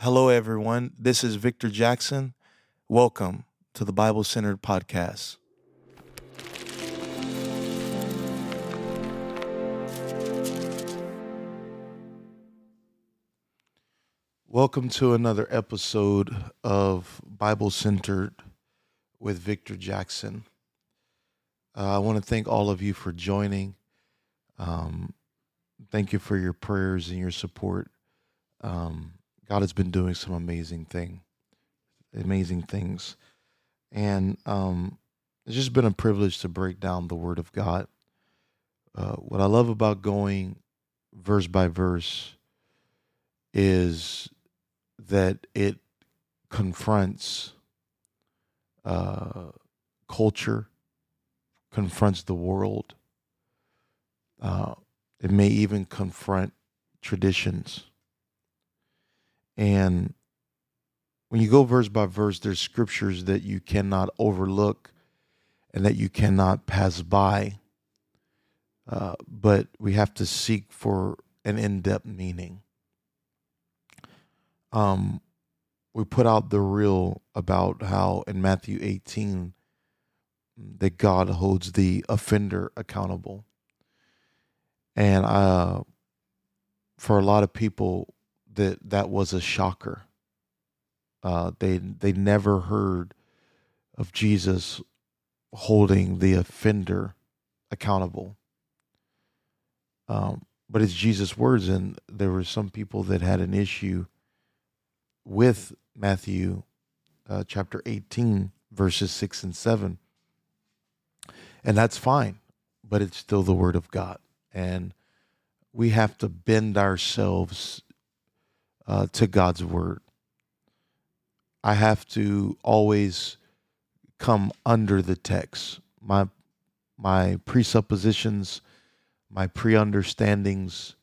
Hello, everyone. This is Victor Jackson. Welcome to the Bible Centered Podcast. Welcome to another episode of Bible Centered with Victor Jackson. Uh, I want to thank all of you for joining. Um, thank you for your prayers and your support. Um, God has been doing some amazing thing, amazing things, and um, it's just been a privilege to break down the Word of God. Uh, what I love about going verse by verse is that it confronts uh, culture, confronts the world. Uh, it may even confront traditions. And when you go verse by verse, there's scriptures that you cannot overlook and that you cannot pass by. Uh, but we have to seek for an in depth meaning. Um, we put out the reel about how in Matthew 18 that God holds the offender accountable. And uh, for a lot of people, that that was a shocker. Uh, they they never heard of Jesus holding the offender accountable. Um, but it's Jesus' words, and there were some people that had an issue with Matthew uh, chapter 18, verses 6 and 7. And that's fine, but it's still the word of God. And we have to bend ourselves uh, to God's word. I have to always come under the text. My my presuppositions, my pre-understandings,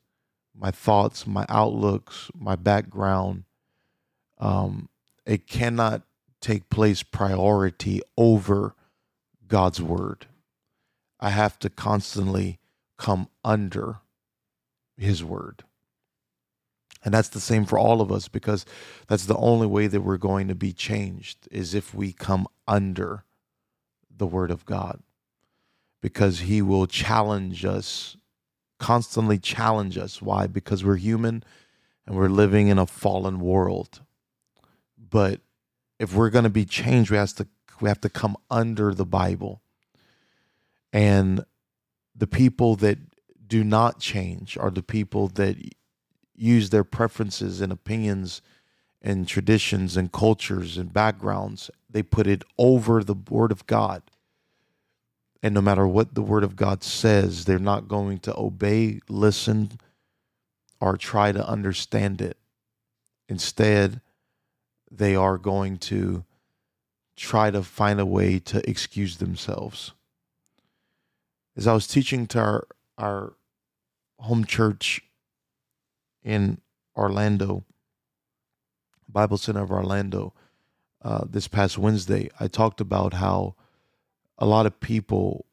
my thoughts, my outlooks, my background, um, it cannot take place priority over God's word. I have to constantly come under his word. And that's the same for all of us because that's the only way that we're going to be changed is if we come under the word of God. Because he will challenge us, constantly challenge us. Why? Because we're human and we're living in a fallen world. But if we're going to be changed, we have to we have to come under the Bible. And the people that do not change are the people that use their preferences and opinions and traditions and cultures and backgrounds. They put it over the Word of God. And no matter what the Word of God says, they're not going to obey, listen, or try to understand it. Instead, they are going to try to find a way to excuse themselves. As I was teaching to our, our home church in Orlando, Bible Center of Orlando, uh, this past Wednesday, I talked about how a lot of people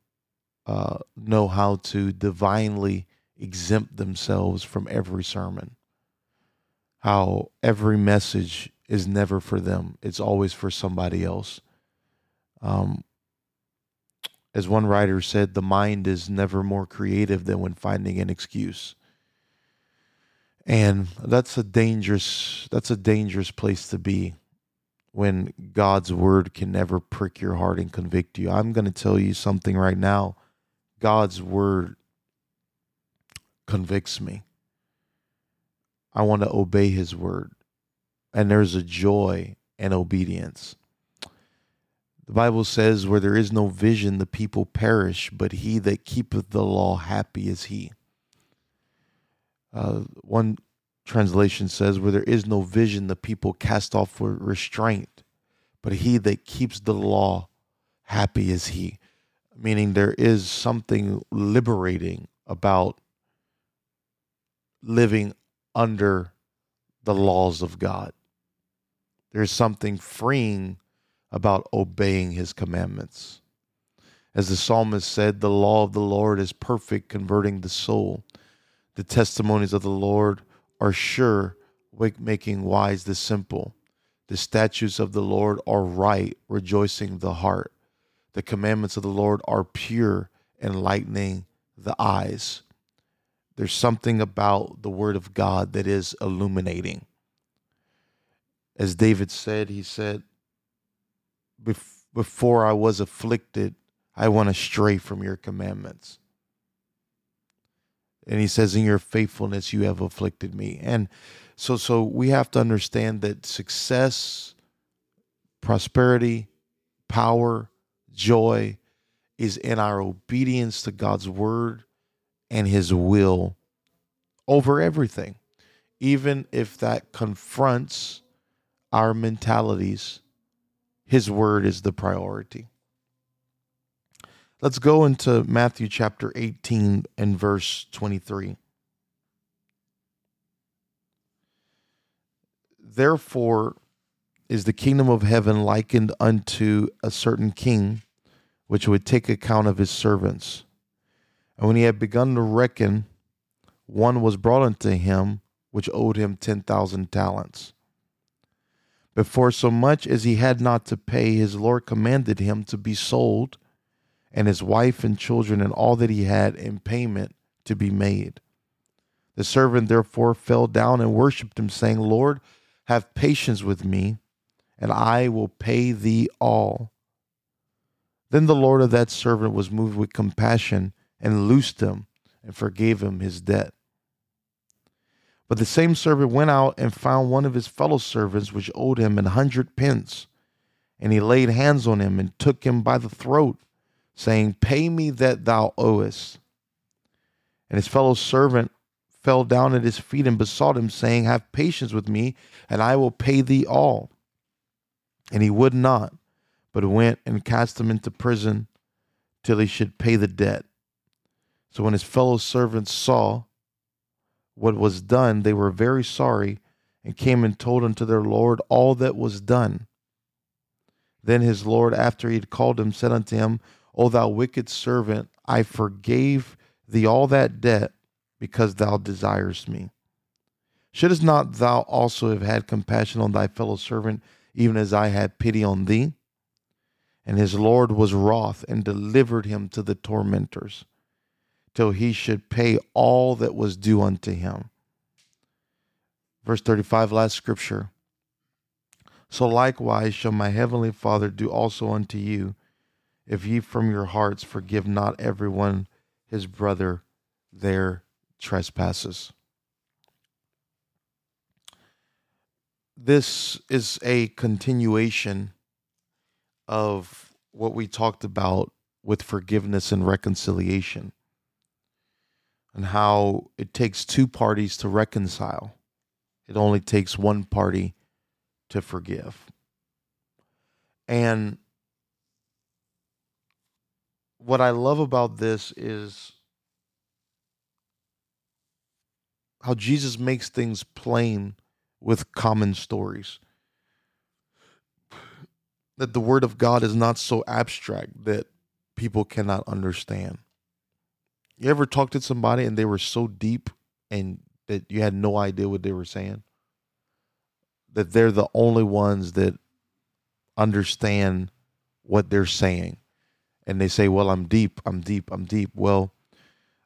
uh, know how to divinely exempt themselves from every sermon. How every message is never for them, it's always for somebody else. Um, as one writer said, the mind is never more creative than when finding an excuse and that's a dangerous that's a dangerous place to be when God's word can never prick your heart and convict you. I'm going to tell you something right now. God's word convicts me. I want to obey his word. And there's a joy and obedience. The Bible says, Where there is no vision, the people perish, but he that keepeth the law, happy is he. Uh, one translation says, Where there is no vision, the people cast off for restraint, but he that keeps the law, happy is he. Meaning there is something liberating about living under the laws of God. There's something freeing about obeying his commandments. As the psalmist said, the law of the Lord is perfect, converting the soul. The testimonies of the Lord are sure, making wise the simple. The statutes of the Lord are right, rejoicing the heart. The commandments of the Lord are pure, enlightening the eyes. There's something about the word of God that is illuminating. As David said, he said, Before I was afflicted, I went astray from your commandments. And he says, In your faithfulness, you have afflicted me. And so, so we have to understand that success, prosperity, power, joy is in our obedience to God's word and his will over everything, even if that confronts our mentalities. His word is the priority. Let's go into Matthew chapter 18 and verse 23. Therefore is the kingdom of heaven likened unto a certain king, which would take account of his servants. And when he had begun to reckon, one was brought unto him which owed him ten thousand talents. Before so much as he had not to pay, his Lord commanded him to be sold, and his wife and children and all that he had in payment to be made. The servant therefore fell down and worshipped him, saying, Lord, have patience with me, and I will pay thee all. Then the Lord of that servant was moved with compassion and loosed him and forgave him his debt. But the same servant went out and found one of his fellow servants which owed him an hundred pence. And he laid hands on him and took him by the throat, saying, Pay me that thou owest. And his fellow servant fell down at his feet and besought him, saying, Have patience with me, and I will pay thee all. And he would not, but went and cast him into prison till he should pay the debt. So when his fellow servants saw what was done, they were very sorry and came and told unto their Lord all that was done. Then his Lord, after he had called him, said unto him, O thou wicked servant, I forgave thee all that debt because thou desirest me. Shouldst not thou also have had compassion on thy fellow servant, even as I had pity on thee? And his Lord was wroth and delivered him to the tormentors, till he should pay all that was due unto him. Verse 35, last scripture. So likewise shall my heavenly Father do also unto you, if ye from your hearts forgive not everyone his brother their trespasses. This is a continuation of what we talked about with forgiveness and reconciliation, and how it takes two parties to reconcile, it only takes one party to forgive. And what I love about this is how Jesus makes things plain with common stories. That the word of God is not so abstract that people cannot understand. You ever talked to somebody and they were so deep and that you had no idea what they were saying? That they're the only ones that understand what they're saying. And they say, Well, I'm deep, I'm deep, I'm deep. Well,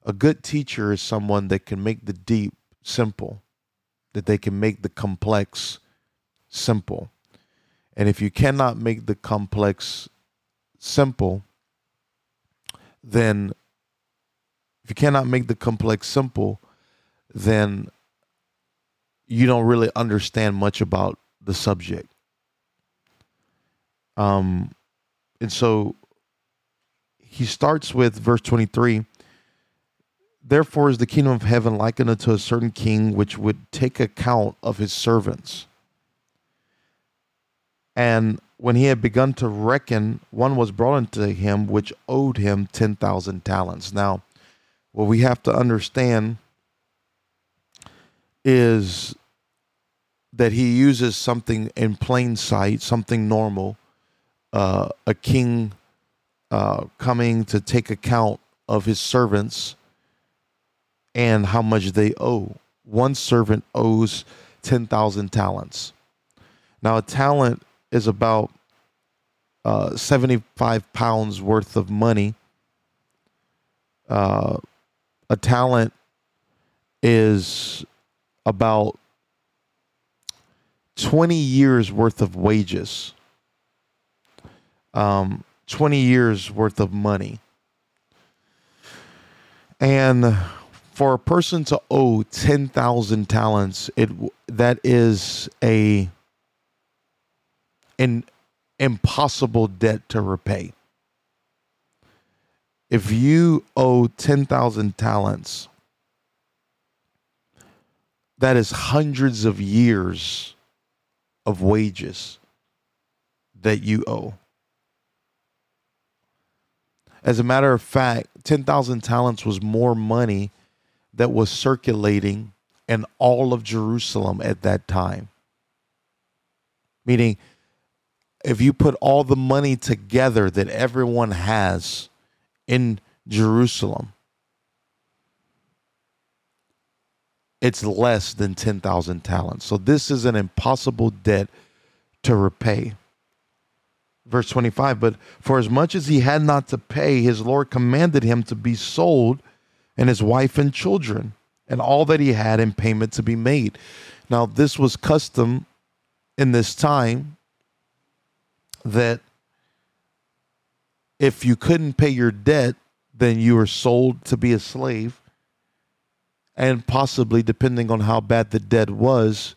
a good teacher is someone that can make the deep simple, that they can make the complex simple. And if you cannot make the complex simple, then if you cannot make the complex simple, then you don't really understand much about the subject. Um, and so he starts with verse 23 Therefore is the kingdom of heaven likened unto a certain king which would take account of his servants. And when he had begun to reckon, one was brought unto him which owed him 10,000 talents. Now, what we have to understand is that he uses something in plain sight, something normal, uh, a king uh, coming to take account of his servants and how much they owe. One servant owes 10,000 talents. Now, a talent is about uh, 75 pounds worth of money. Uh, a talent is about 20 years worth of wages, um, 20 years worth of money. And for a person to owe 10,000 talents, it that is a an impossible debt to repay. If you owe 10,000 talents, that is hundreds of years of wages that you owe. As a matter of fact, 10,000 talents was more money that was circulating in all of Jerusalem at that time. Meaning, if you put all the money together that everyone has in Jerusalem, it's less than 10,000 talents. So this is an impossible debt to repay. Verse 25, but for as much as he had not to pay, his Lord commanded him to be sold and his wife and children and all that he had in payment to be made. Now, this was custom in this time that if you couldn't pay your debt, then you were sold to be a slave and possibly, depending on how bad the debt was,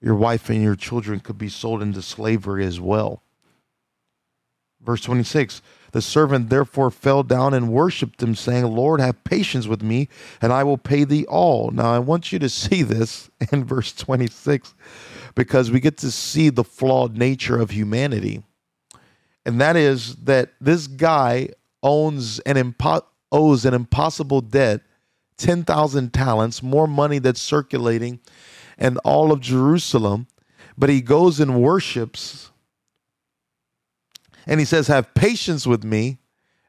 your wife and your children could be sold into slavery as well. Verse 26 The servant therefore fell down and worshiped him, saying, Lord, have patience with me, and I will pay thee all. Now, I want you to see this in verse 26 because we get to see the flawed nature of humanity. And that is that this guy owns an impo- owes an impossible debt 10,000 talents, more money that's circulating and all of Jerusalem. But he goes and worships. And he says, Have patience with me.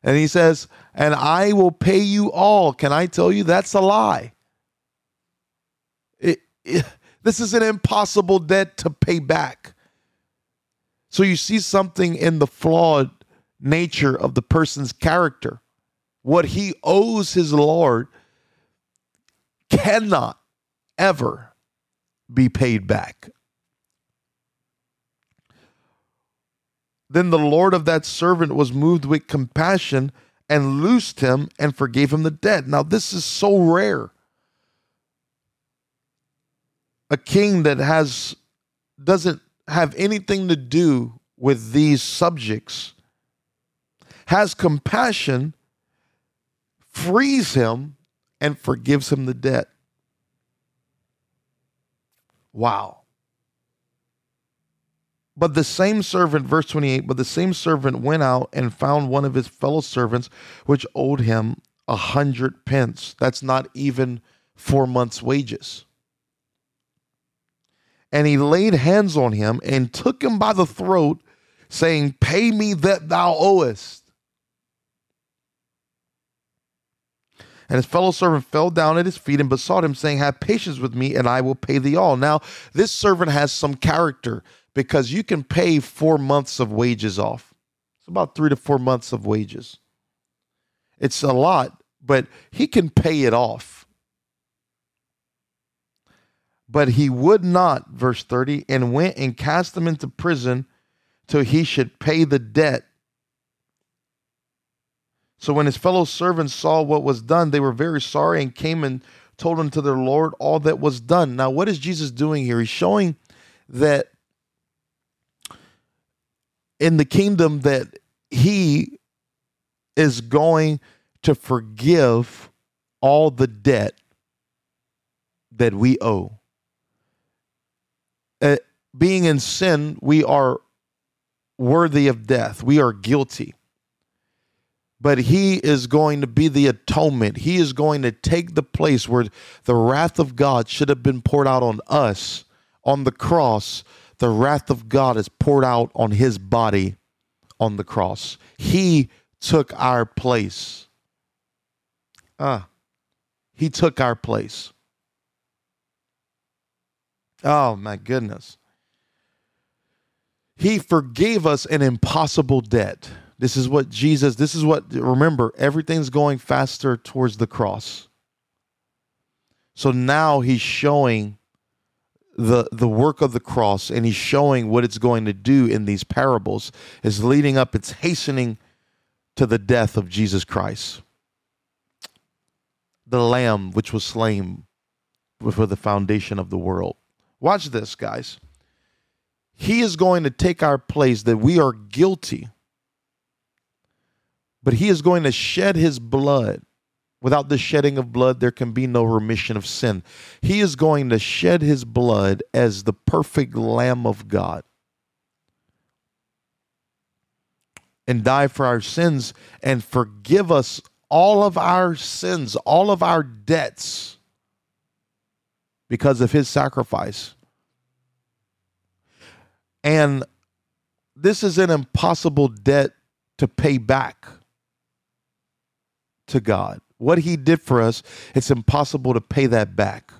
And he says, And I will pay you all. Can I tell you that's a lie? It, it, this is an impossible debt to pay back. So you see something in the flawed nature of the person's character. What he owes his Lord cannot ever be paid back. Then the Lord of that servant was moved with compassion and loosed him and forgave him the debt. Now, this is so rare. A king that has doesn't have anything to do with these subjects has compassion, frees him, and forgives him the debt. Wow. But the same servant, verse 28, but the same servant went out and found one of his fellow servants, which owed him a hundred pence. That's not even four months' wages. And he laid hands on him and took him by the throat, saying, Pay me that thou owest. And his fellow servant fell down at his feet and besought him, saying, Have patience with me, and I will pay thee all. Now, this servant has some character because you can pay four months of wages off. It's about three to four months of wages. It's a lot, but he can pay it off. But he would not, verse 30, and went and cast them into prison till he should pay the debt so when his fellow servants saw what was done, they were very sorry and came and told unto their Lord all that was done. Now, what is Jesus doing here? He's showing that in the kingdom that he is going to forgive all the debt that we owe. Uh, being in sin, we are worthy of death. We are guilty but he is going to be the atonement. He is going to take the place where the wrath of God should have been poured out on us on the cross. The wrath of God is poured out on his body on the cross. He took our place. Ah, he took our place. Oh my goodness. He forgave us an impossible debt. This is what Jesus, this is what, remember, everything's going faster towards the cross. So now he's showing the the work of the cross and he's showing what it's going to do in these parables is leading up it's hastening to the death of Jesus Christ. The lamb which was slain before the foundation of the world. Watch this guys. He is going to take our place that we are guilty but he is going to shed his blood Without the shedding of blood, there can be no remission of sin. He is going to shed his blood as the perfect Lamb of God and die for our sins and forgive us all of our sins, all of our debts because of his sacrifice. And this is an impossible debt to pay back to God what he did for us, it's impossible to pay that back.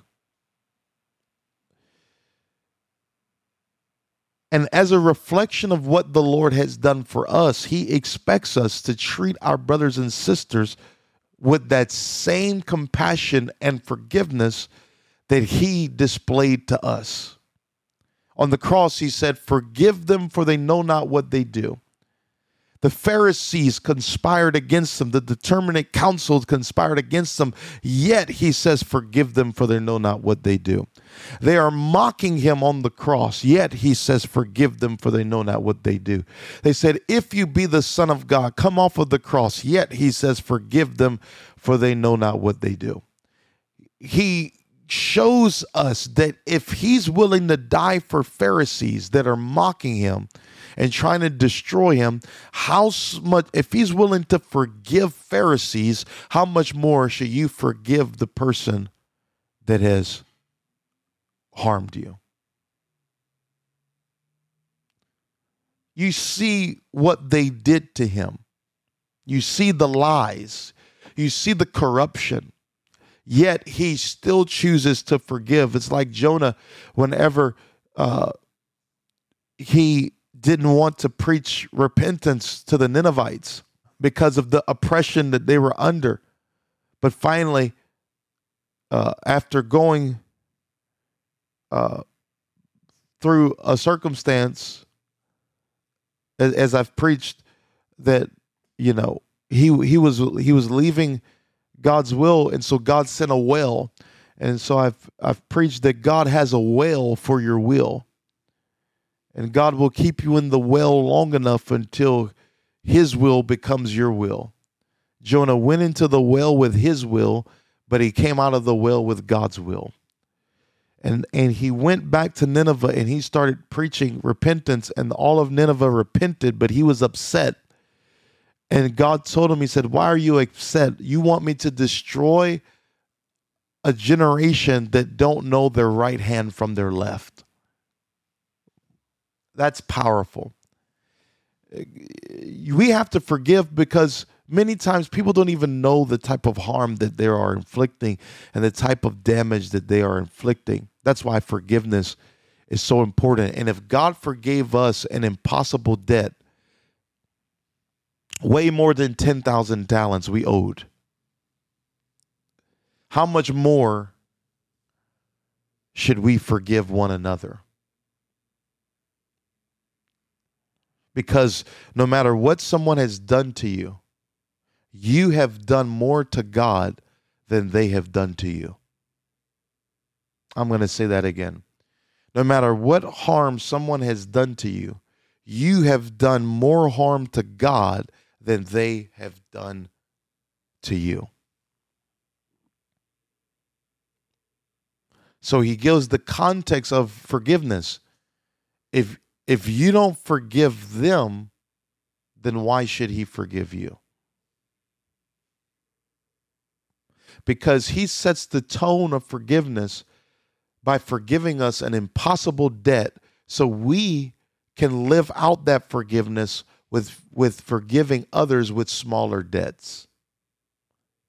And as a reflection of what the Lord has done for us, he expects us to treat our brothers and sisters with that same compassion and forgiveness that he displayed to us. On the cross, he said, Forgive them, for they know not what they do. The Pharisees conspired against them. The determinate council conspired against them. Yet he says, Forgive them, for they know not what they do. They are mocking him on the cross. Yet he says, Forgive them, for they know not what they do. They said, If you be the Son of God, come off of the cross. Yet he says, Forgive them, for they know not what they do. He shows us that if he's willing to die for Pharisees that are mocking him, and trying to destroy him, how much, if he's willing to forgive Pharisees, how much more should you forgive the person that has harmed you? You see what they did to him. You see the lies. You see the corruption. Yet he still chooses to forgive. It's like Jonah, whenever uh, he didn't want to preach repentance to the Ninevites because of the oppression that they were under. But finally, uh, after going uh, through a circumstance, as, as, I've preached, that you know he he was he was leaving God's will, and so God sent a whale, and so I've I've preached that God has a whale for your will and God will keep you in the well long enough until his will becomes your will. Jonah went into the well with his will, but he came out of the well with God's will. And, and he went back to Nineveh and he started preaching repentance, and all of Nineveh repented, but he was upset. And God told him, He said, Why are you upset? You want me to destroy a generation that don't know their right hand from their left. That's powerful. We have to forgive because many times people don't even know the type of harm that they are inflicting and the type of damage that they are inflicting. That's why forgiveness is so important. And if God forgave us an impossible debt, way more than 10,000 talents we owed, how much more should we forgive one another? Because no matter what someone has done to you, you have done more to God than they have done to you. I'm going to say that again. No matter what harm someone has done to you, you have done more harm to God than they have done to you. So he gives the context of forgiveness. If if you don't forgive them, then why should he forgive you? Because he sets the tone of forgiveness by forgiving us an impossible debt so we can live out that forgiveness with, with forgiving others with smaller debts.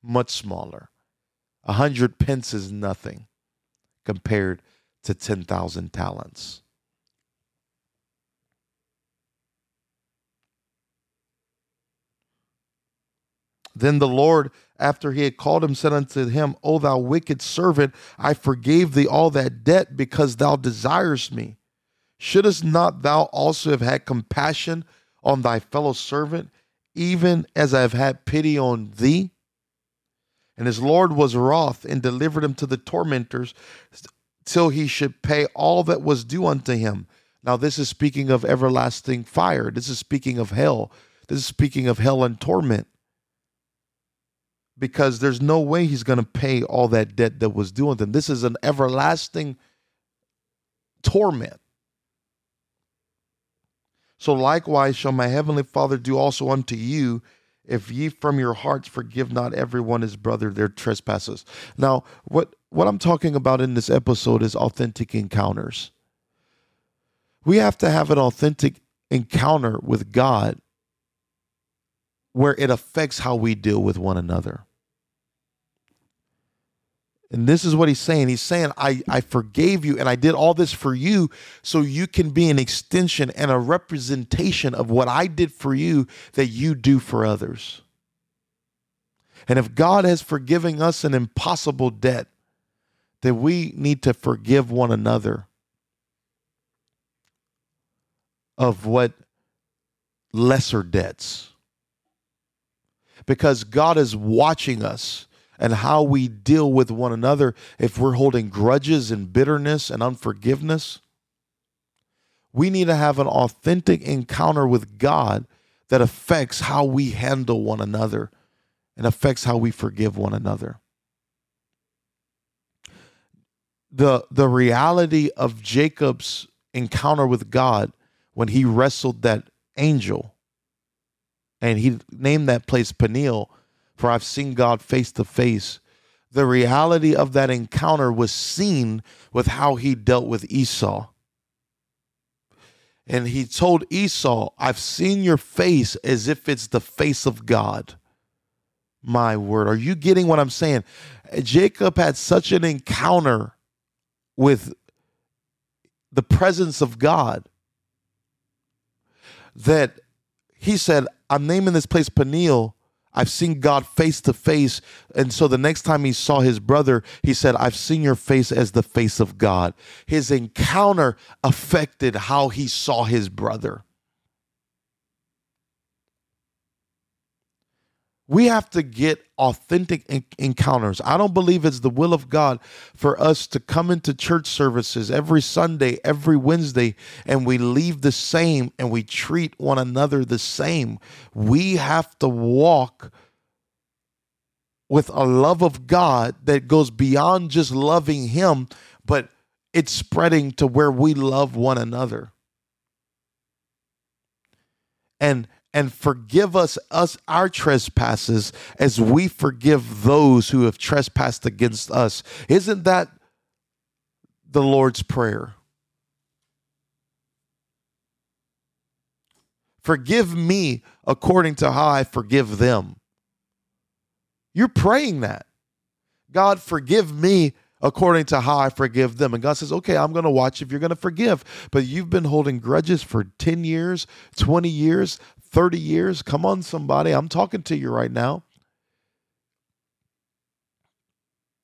Much smaller. A hundred pence is nothing compared to 10,000 talents. Then the Lord, after he had called him, said unto him, O thou wicked servant, I forgave thee all that debt because thou desirest me. Shouldst not thou also have had compassion on thy fellow servant, even as I have had pity on thee? And his Lord was wroth and delivered him to the tormentors till he should pay all that was due unto him. Now, this is speaking of everlasting fire. This is speaking of hell. This is speaking of hell and torment because there's no way he's going to pay all that debt that was due unto him. This is an everlasting torment. So likewise shall my heavenly Father do also unto you if ye from your hearts forgive not everyone his brother their trespasses. Now, what what I'm talking about in this episode is authentic encounters. We have to have an authentic encounter with God where it affects how we deal with one another. And this is what he's saying. He's saying, I, I forgave you and I did all this for you so you can be an extension and a representation of what I did for you that you do for others. And if God has forgiven us an impossible debt, then we need to forgive one another of what lesser debts because God is watching us and how we deal with one another if we're holding grudges and bitterness and unforgiveness. We need to have an authentic encounter with God that affects how we handle one another and affects how we forgive one another. The, the reality of Jacob's encounter with God when he wrestled that angel and he named that place Peniel, for I've seen God face to face. The reality of that encounter was seen with how he dealt with Esau. And he told Esau, I've seen your face as if it's the face of God. My word. Are you getting what I'm saying? Jacob had such an encounter with the presence of God that he said, I'm naming this place Peniel. I've seen God face to face. And so the next time he saw his brother, he said, I've seen your face as the face of God. His encounter affected how he saw his brother. We have to get authentic encounters. I don't believe it's the will of God for us to come into church services every Sunday, every Wednesday, and we leave the same and we treat one another the same. We have to walk with a love of God that goes beyond just loving Him, but it's spreading to where we love one another. And and forgive us us our trespasses as we forgive those who have trespassed against us isn't that the lord's prayer forgive me according to how i forgive them you're praying that god forgive me according to how I forgive them. And God says, okay, I'm going to watch if you're going to forgive. But you've been holding grudges for 10 years, 20 years, 30 years. Come on, somebody. I'm talking to you right now.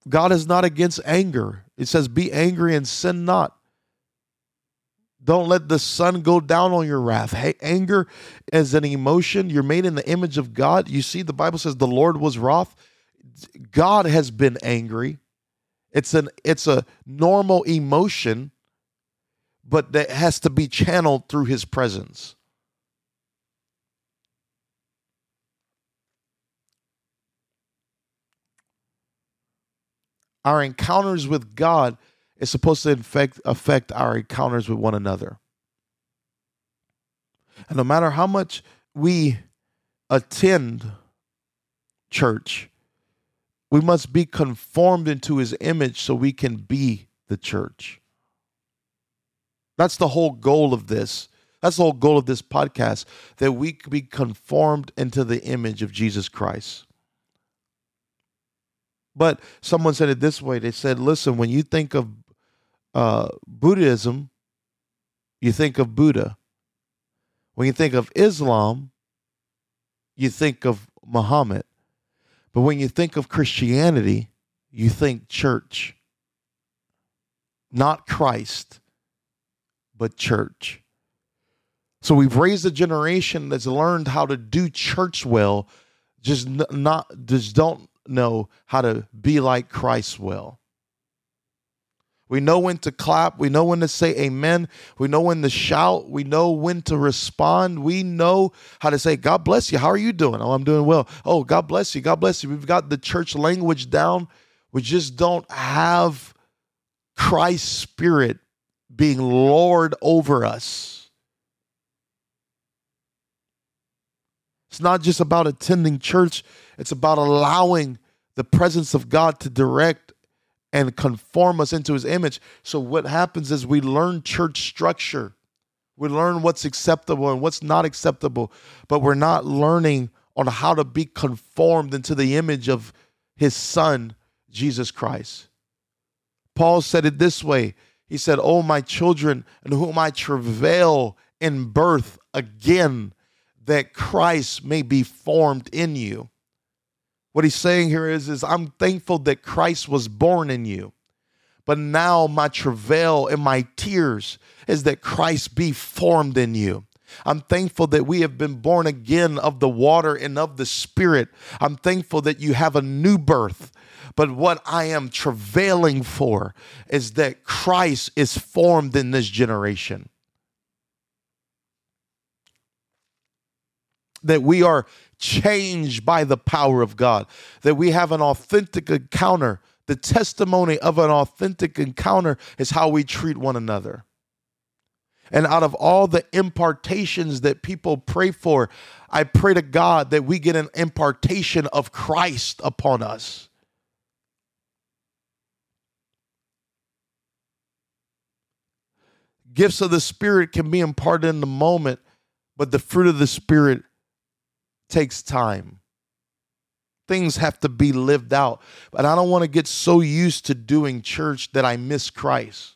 God is not against anger. It says, be angry and sin not. Don't let the sun go down on your wrath. Hey, anger is an emotion. You're made in the image of God. You see, the Bible says the Lord was wroth. God has been angry. It's an it's a normal emotion, but that has to be channeled through his presence. Our encounters with God is supposed to infect, affect our encounters with one another. And no matter how much we attend church, we must be conformed into his image so we can be the church. That's the whole goal of this. That's the whole goal of this podcast that we be conformed into the image of Jesus Christ. But someone said it this way they said, listen, when you think of uh, Buddhism, you think of Buddha. When you think of Islam, you think of Muhammad. But when you think of Christianity, you think church. Not Christ, but church. So we've raised a generation that's learned how to do church well, just not just don't know how to be like Christ well. We know when to clap. We know when to say amen. We know when to shout. We know when to respond. We know how to say, God bless you. How are you doing? Oh, I'm doing well. Oh, God bless you. God bless you. We've got the church language down. We just don't have Christ's spirit being Lord over us. Not just about attending church, it's about allowing the presence of God to direct and conform us into his image. So what happens is we learn church structure. We learn what's acceptable and what's not acceptable, but we're not learning on how to be conformed into the image of his son, Jesus Christ. Paul said it this way. He said, "Oh my children, in whom I travail in birth again, that Christ may be formed in you." What he's saying here is, is I'm thankful that Christ was born in you. But now my travail and my tears is that Christ be formed in you. I'm thankful that we have been born again of the water and of the spirit. I'm thankful that you have a new birth. But what I am travailing for is that Christ is formed in this generation. That we are changed by the power of God, that we have an authentic encounter. The testimony of an authentic encounter is how we treat one another. And out of all the impartations that people pray for, I pray to God that we get an impartation of Christ upon us. Gifts of the Spirit can be imparted in the moment, but the fruit of the Spirit takes time. Things have to be lived out. But I don't want to get so used to doing church that I miss Christ.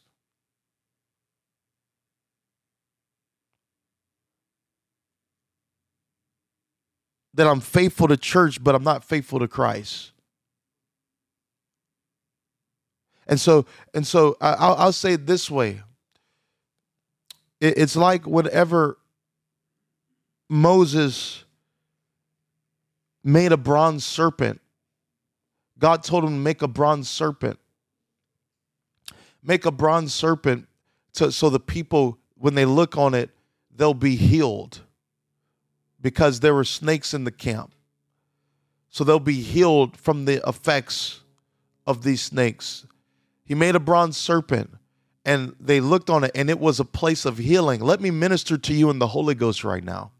That I'm faithful to church, but I'm not faithful to Christ. And so, and so I'll, I'll say it this way. It's like whatever Moses made a bronze serpent. God told him to make a bronze serpent. Make a bronze serpent to, so the people, when they look on it, they'll be healed because there were snakes in the camp. So they'll be healed from the effects of these snakes. He made a bronze serpent and they looked on it and it was a place of healing. Let me minister to you in the Holy Ghost right now.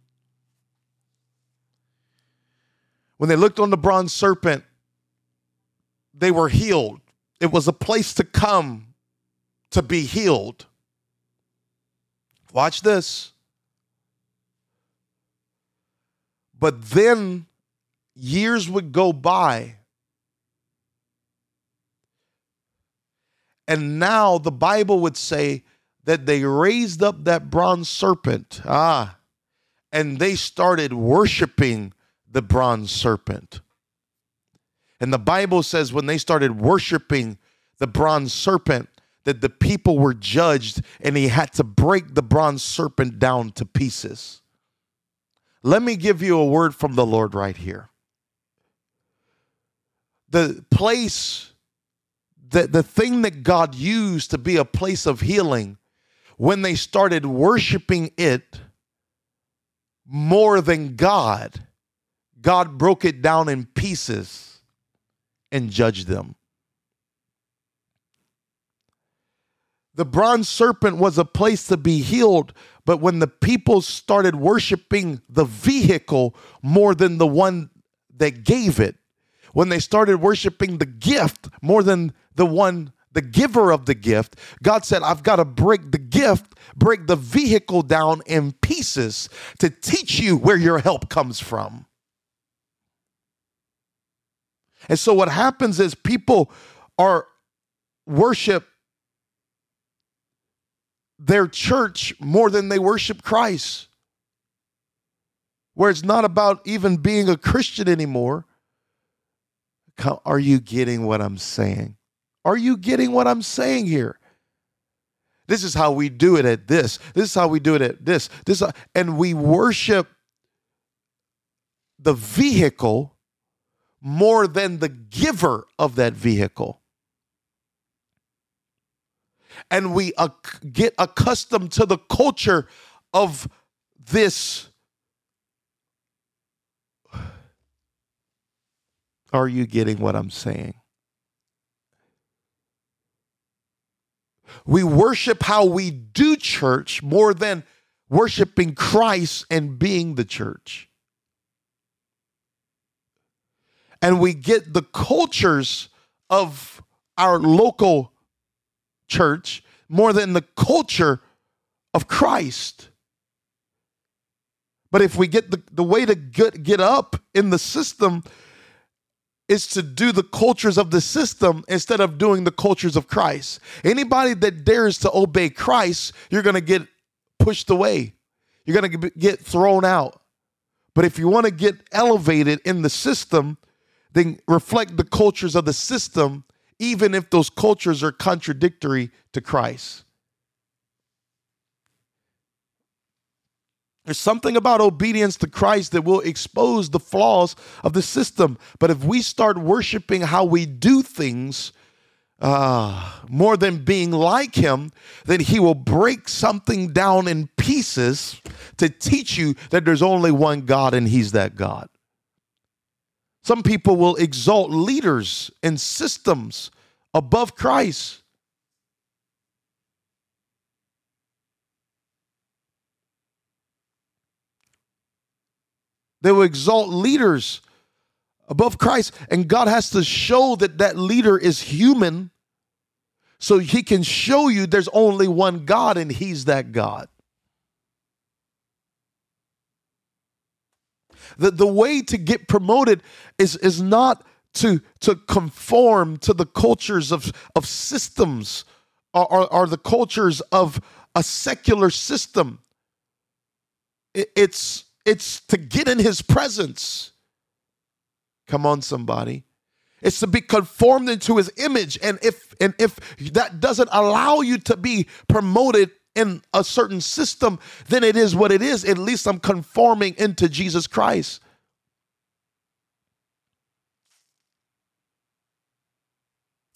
When they looked on the bronze serpent, they were healed. It was a place to come to be healed. Watch this. But then years would go by. And now the Bible would say that they raised up that bronze serpent. Ah, and they started worshiping the bronze serpent. And the Bible says when they started worshiping the bronze serpent, that the people were judged and he had to break the bronze serpent down to pieces. Let me give you a word from the Lord right here. The place, the, the thing that God used to be a place of healing, when they started worshiping it more than God, God broke it down in pieces and judged them. The bronze serpent was a place to be healed, but when the people started worshiping the vehicle more than the one that gave it, when they started worshiping the gift more than the one, the giver of the gift, God said, I've got to break the gift, break the vehicle down in pieces to teach you where your help comes from. And so what happens is people are worship their church more than they worship Christ. Where it's not about even being a Christian anymore. Are you getting what I'm saying? Are you getting what I'm saying here? This is how we do it at this. This is how we do it at this. This and we worship the vehicle more than the giver of that vehicle. And we uh, get accustomed to the culture of this. Are you getting what I'm saying? We worship how we do church more than worshiping Christ and being the church. And we get the cultures of our local church more than the culture of Christ. But if we get the, the way to get, get up in the system is to do the cultures of the system instead of doing the cultures of Christ. Anybody that dares to obey Christ, you're going to get pushed away. You're going to get thrown out. But if you want to get elevated in the system, then reflect the cultures of the system, even if those cultures are contradictory to Christ. There's something about obedience to Christ that will expose the flaws of the system. But if we start worshiping how we do things uh, more than being like Him, then He will break something down in pieces to teach you that there's only one God and He's that God. Some people will exalt leaders and systems above Christ. They will exalt leaders above Christ. And God has to show that that leader is human so he can show you there's only one God and he's that God. The, the way to get promoted is, is not to, to conform to the cultures of, of systems or, or, the cultures of a secular system. It, it's it's to get in his presence. Come on, somebody. It's to be conformed into his image. And if and if that doesn't allow you to be promoted in a certain system, then it is what it is. At least I'm conforming into Jesus Christ.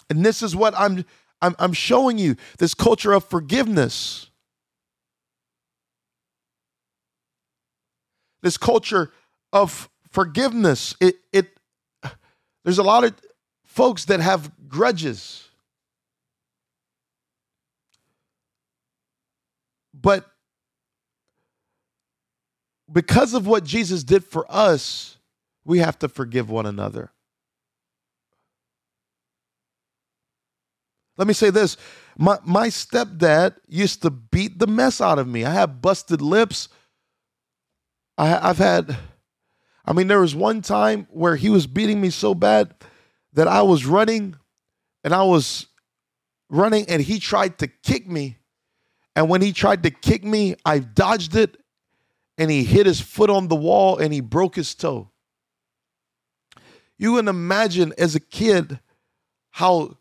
And this is what I'm I'm, I'm showing you this culture of forgiveness. this culture of forgiveness. It it there's a lot of folks that have grudges. But because of what Jesus did for us, we have to forgive one another. Let me say this. My my stepdad used to beat the mess out of me. I had busted lips. I, I've had, I mean, there was one time where he was beating me so bad that I was running and I was running and he tried to kick me. And when he tried to kick me, I dodged it and he hit his foot on the wall and he broke his toe. You can imagine as a kid how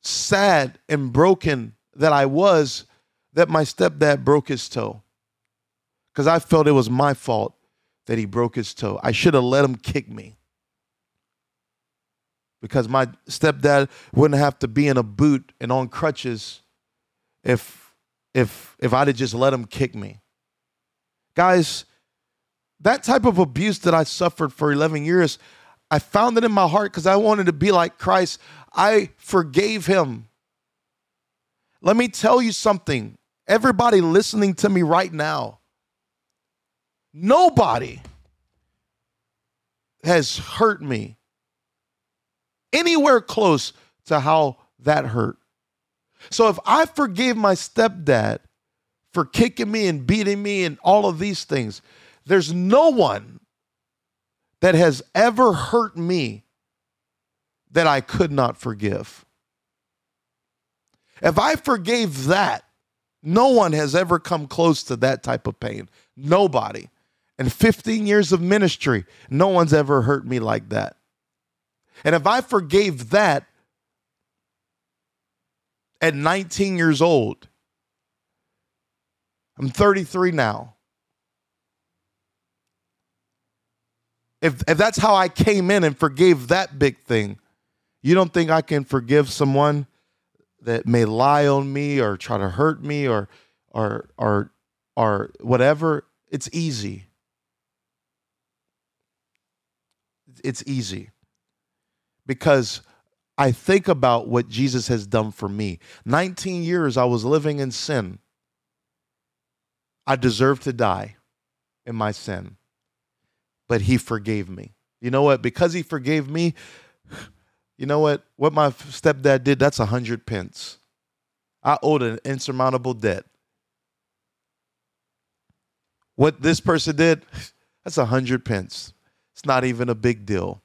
sad and broken that I was that my stepdad broke his toe because I felt it was my fault that he broke his toe. I should have let him kick me because my stepdad wouldn't have to be in a boot and on crutches if if if I'd have just let him kick me. Guys, that type of abuse that I suffered for 11 years, I found it in my heart because I wanted to be like Christ. I forgave him. Let me tell you something. Everybody listening to me right now, Nobody has hurt me anywhere close to how that hurt. So if I forgave my stepdad for kicking me and beating me and all of these things, there's no one that has ever hurt me that I could not forgive. If I forgave that, No one has ever come close to that type of pain. Nobody. In 15 years of ministry, no one's ever hurt me like that. And if I forgave that at 19 years old, I'm 33 now. If, if that's how I came in and forgave that big thing, you don't think I can forgive someone that may lie on me or try to hurt me or or or or whatever? It's easy. It's easy. Because I think about what Jesus has done for me. 19 years I was living in sin. I deserved to die in my sin, but He forgave me. You know what? Because He forgave me, you know what? What my stepdad did, that's a hundred pence. I owed an insurmountable debt. What this person did, that's a hundred pence. It's not even a big deal.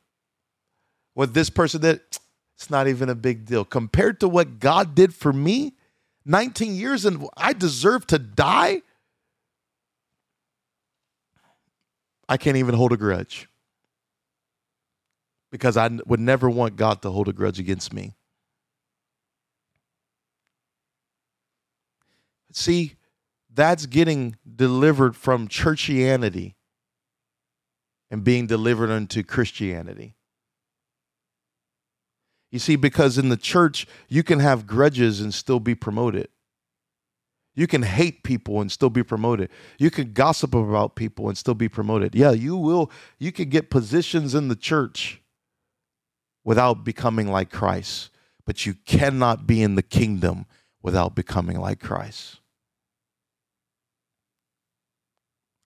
What this person did, it's not even a big deal. Compared to what God did for me, 19 years and I deserve to die. I can't even hold a grudge because I would never want God to hold a grudge against me. See, that's getting delivered from churchianity and being delivered unto Christianity. You see, because in the church, you can have grudges and still be promoted. You can hate people and still be promoted. You can gossip about people and still be promoted. Yeah, you will. You can get positions in the church without becoming like Christ, but you cannot be in the kingdom without becoming like Christ.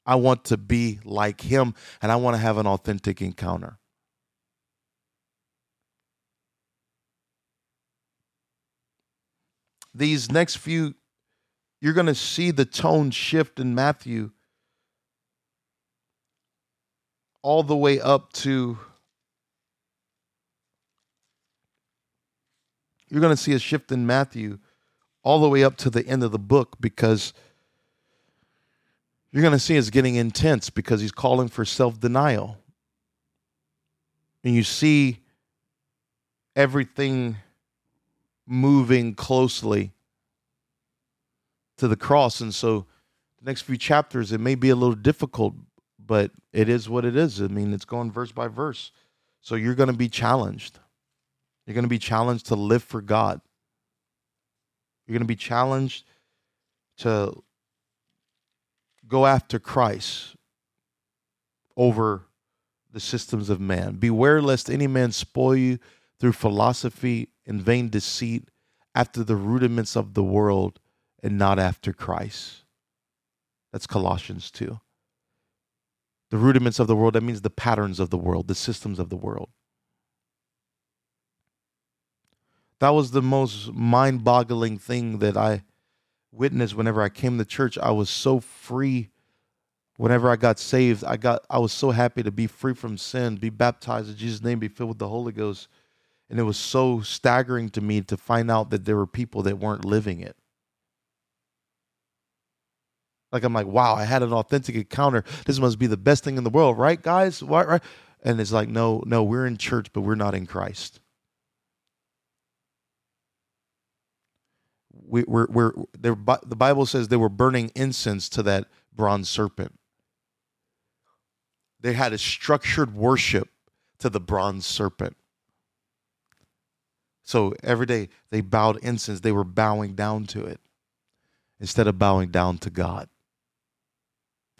I want to be like him and I want to have an authentic encounter. These next few you're going to see the tone shift in Matthew all the way up to you're going to see a shift in Matthew all the way up to the end of the book because you're going to see it's getting intense because he's calling for self denial. And you see everything moving closely to the cross. And so the next few chapters, it may be a little difficult, but it is what it is. I mean, it's going verse by verse. So you're going to be challenged. You're going to be challenged to live for God. You're going to be challenged to go after Christ over the systems of man. Beware lest any man spoil you through philosophy and vain deceit after the rudiments of the world and not after Christ. That's Colossians 2. The rudiments of the world, that means the patterns of the world, the systems of the world. That was the most mind boggling thing that I witnessed whenever I came to church. I was so free. Whenever I got saved, I got I was so happy to be free from sin, be baptized in Jesus' name, be filled with the Holy Ghost. And it was so staggering to me to find out that there were people that weren't living it. Like I'm like, wow, I had an authentic encounter. This must be the best thing in the world, right, guys? Right, right. And it's like, no, no, we're in church, but we're not in Christ. We, we're, we're, the Bible says they were burning incense to that bronze serpent. They had a structured worship to the bronze serpent. So every day they bowed incense, they were bowing down to it instead of bowing down to God.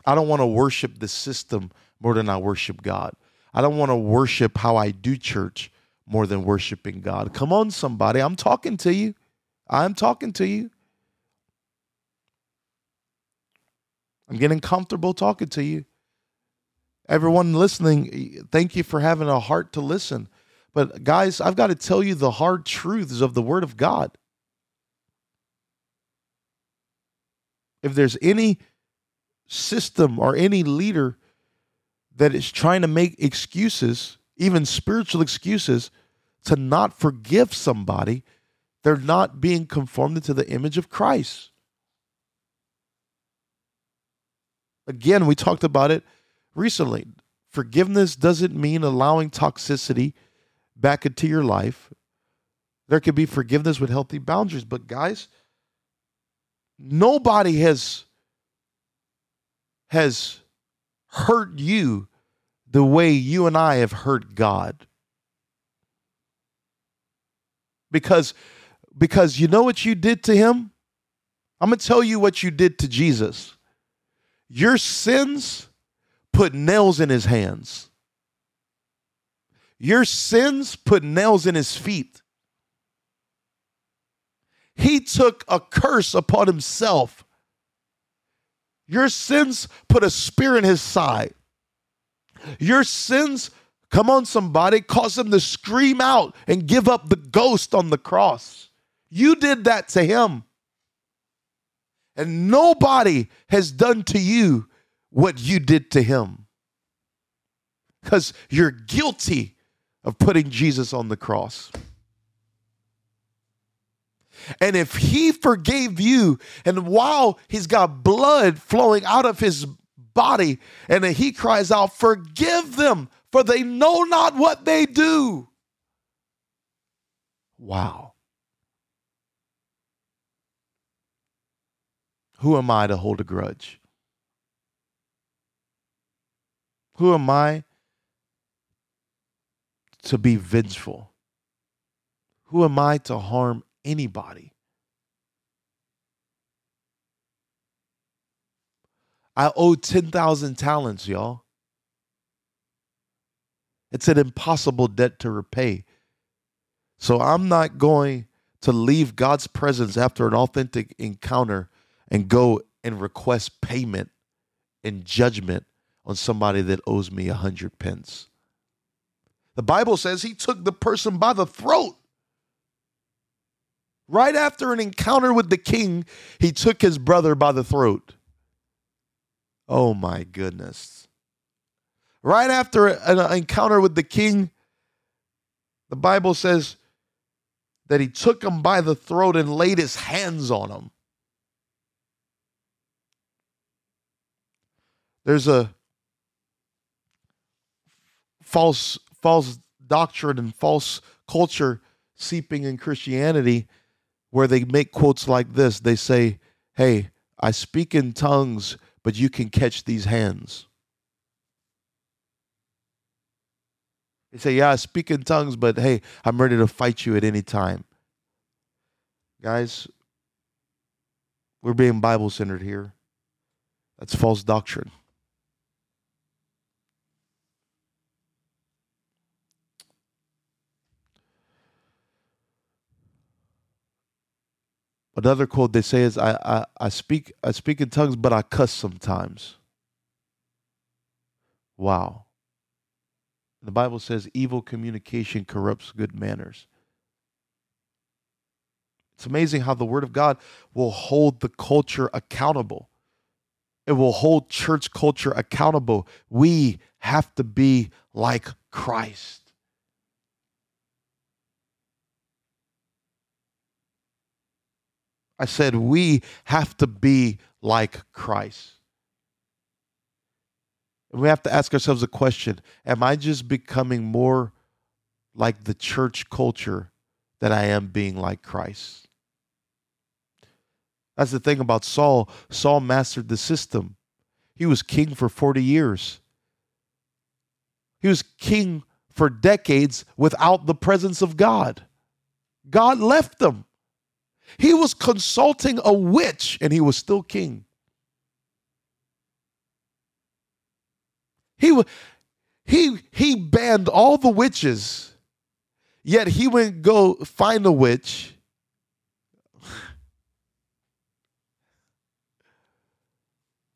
I don't want to worship the system more than I worship God. I don't want to worship how I do church more than worshiping God. Come on, somebody. I'm talking to you. I'm talking to you. I'm getting comfortable talking to you. Everyone listening, thank you for having a heart to listen. But, guys, I've got to tell you the hard truths of the Word of God. If there's any system or any leader that is trying to make excuses, even spiritual excuses, to not forgive somebody, they're not being conformed to the image of Christ. Again, we talked about it recently. Forgiveness doesn't mean allowing toxicity back into your life. There can be forgiveness with healthy boundaries, but guys, nobody has has hurt you the way you and I have hurt God. Because because you know what you did to him? I'm going to tell you what you did to Jesus. Your sins put nails in his hands. Your sins put nails in his feet. He took a curse upon himself. Your sins put a spear in his side. Your sins, come on, somebody, caused him to scream out and give up the ghost on the cross. You did that to him. And nobody has done to you what you did to him. Because you're guilty of putting Jesus on the cross. And if he forgave you, and while he's got blood flowing out of his body, and he cries out, Forgive them, for they know not what they do. Wow. Who am I to hold a grudge? Who am I to be vengeful? Who am I to harm anybody? I owe 10,000 talents, y'all. It's an impossible debt to repay. So I'm not going to leave God's presence after an authentic encounter and go and request payment and judgment on somebody that owes me a hundred pence. The Bible says he took the person by the throat. Right after an encounter with the king, he took his brother by the throat. Oh my goodness. Right after an encounter with the king, the Bible says that he took him by the throat and laid his hands on him. there's a false false doctrine and false culture seeping in Christianity where they make quotes like this. They say, "Hey, I speak in tongues, but you can catch these hands." They say, "Yeah, I speak in tongues, but hey, I'm ready to fight you at any time." Guys, we're being Bible centered here. That's false doctrine. Another quote they say is, I, I, I speak I speak in tongues, but I cuss sometimes. Wow. The Bible says evil communication corrupts good manners. It's amazing how the Word of God will hold the culture accountable. It will hold church culture accountable. We have to be like Christ. I said, we have to be like Christ. And we have to ask ourselves a question Am I just becoming more like the church culture than I am being like Christ? That's the thing about Saul. Saul mastered the system. He was king for 40 years. He was king for decades without the presence of God. God left them. He was consulting a witch and he was still king. He, he, he banned all the witches, yet he went go find a witch.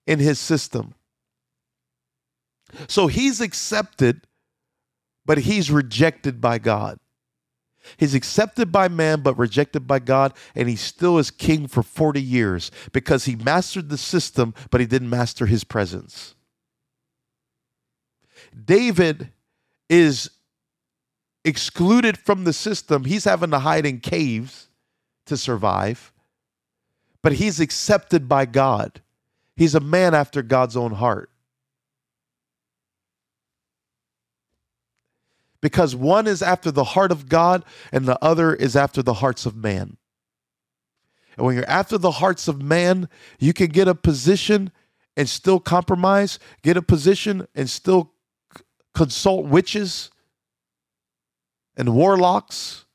in his system. So he's accepted, but he's rejected by God. He's accepted by man but rejected by God, and he still is king for 40 years because he mastered the system, but he didn't master his presence. David is excluded from the system. He's having to hide in caves to survive, but he's accepted by God. He's a man after God's own heart. Because one is after the heart of God and the other is after the hearts of man. And when you're after the hearts of man, you can get a position and still compromise, get a position and still consult witches and warlocks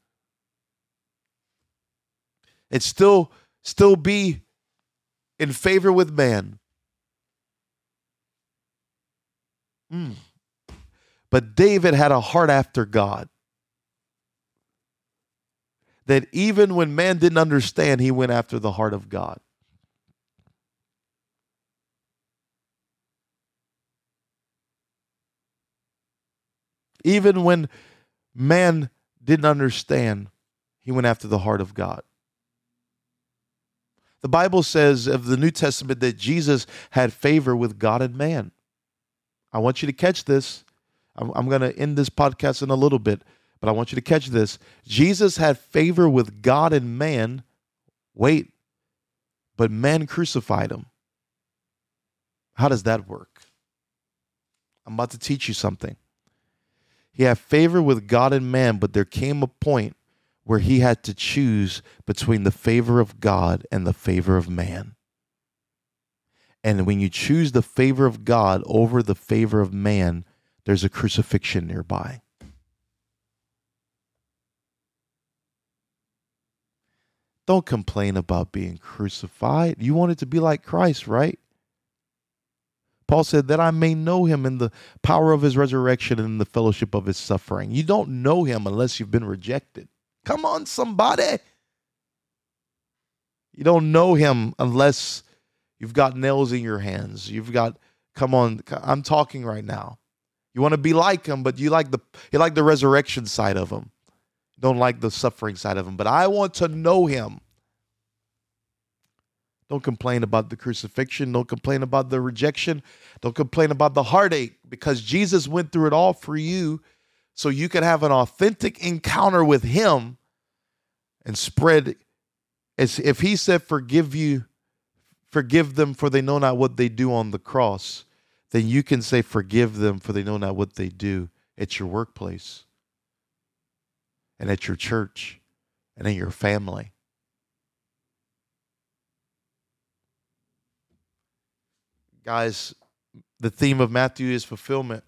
and still still be in favor with man. Mm. But David had a heart after God. That even when man didn't understand, he went after the heart of God. Even when man didn't understand, he went after the heart of God. The Bible says of the New Testament that Jesus had favor with God and man. I want you to catch this. I'm, I'm going to end this podcast in a little bit, but I want you to catch this. Jesus had favor with God and man. Wait, but man crucified him. How does that work? I'm about to teach you something. He had favor with God and man, but there came a point where he had to choose between the favor of God and the favor of man. And when you choose the favor of God over the favor of man, there's a crucifixion nearby. Don't complain about being crucified. You want it to be like Christ, right? Paul said, That I may know him in the power of his resurrection and in the fellowship of his suffering. You don't know him unless you've been rejected. Come on, somebody. You don't know him unless you've got nails in your hands. You've got, come on, I'm talking right now. You want to be like him, but you like the you like the resurrection side of him. don't like the suffering side of him. But I want to know him. Don't complain about the crucifixion. Don't complain about the rejection. Don't complain about the heartache because Jesus went through it all for you so you can have an authentic encounter with him and spread as if he said forgive you forgive them for they know not what they do on the cross then you can say forgive them for they know not what they do at your workplace and at your church and in your family guys the theme of matthew is fulfillment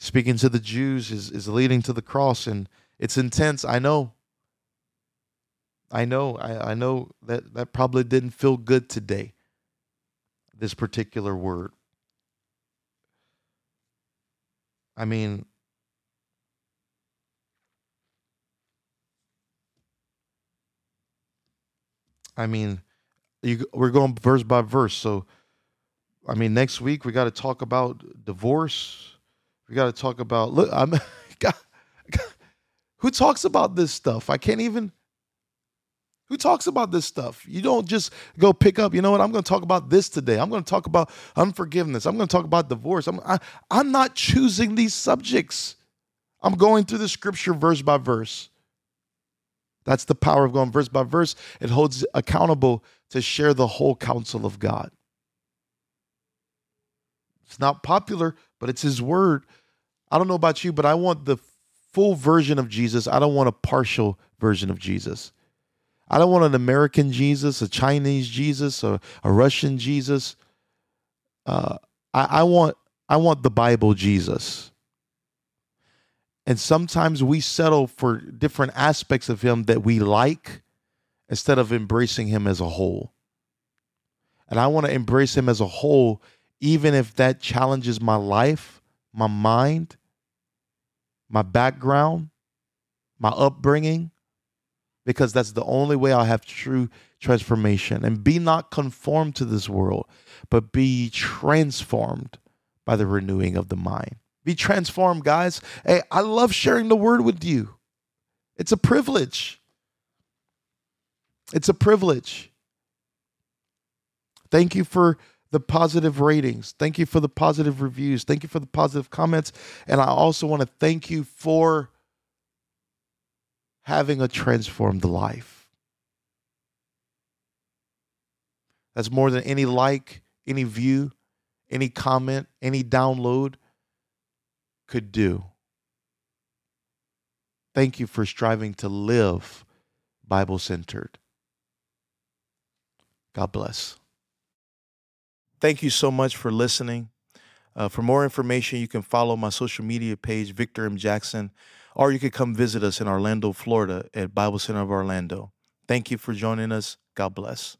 speaking to the Jews is, is leading to the cross. And it's intense. I know. I know. I, I know that that probably didn't feel good today, this particular word. I mean, I mean, you, we're going verse by verse. So, I mean, next week we got to talk about divorce we got to talk about look. I'm God. who talks about this stuff. I can't even. Who talks about this stuff? You don't just go pick up. You know what? I'm going to talk about this today. I'm going to talk about unforgiveness. I'm going to talk about divorce. I'm I, i am not choosing these subjects. I'm going through the scripture verse by verse. That's the power of going verse by verse. It holds accountable to share the whole counsel of God. It's not popular, but it's His word. I don't know about you, but I want the full version of Jesus. I don't want a partial version of Jesus. I don't want an American Jesus, a Chinese Jesus, or a Russian Jesus. Uh, I, I want I want the Bible Jesus. And sometimes we settle for different aspects of him that we like instead of embracing him as a whole. And I want to embrace him as a whole, even if that challenges my life, my mind, my background, my upbringing, because that's the only way I'll have true transformation. And be not conformed to this world, but be transformed by the renewing of the mind. Be transformed, guys. Hey, I love sharing the word with you. It's a privilege. It's a privilege. Thank you for the positive ratings. Thank you for the positive reviews. Thank you for the positive comments. And I also want to thank you for having a transformed life. That's more than any like, any view, any comment, any download could do. Thank you for striving to live Bible centered. God bless. Thank you so much for listening. Uh, for more information, you can follow my social media page, Victor M. Jackson, or you could come visit us in Orlando, Florida at Bible Center of Orlando. Thank you for joining us. God bless.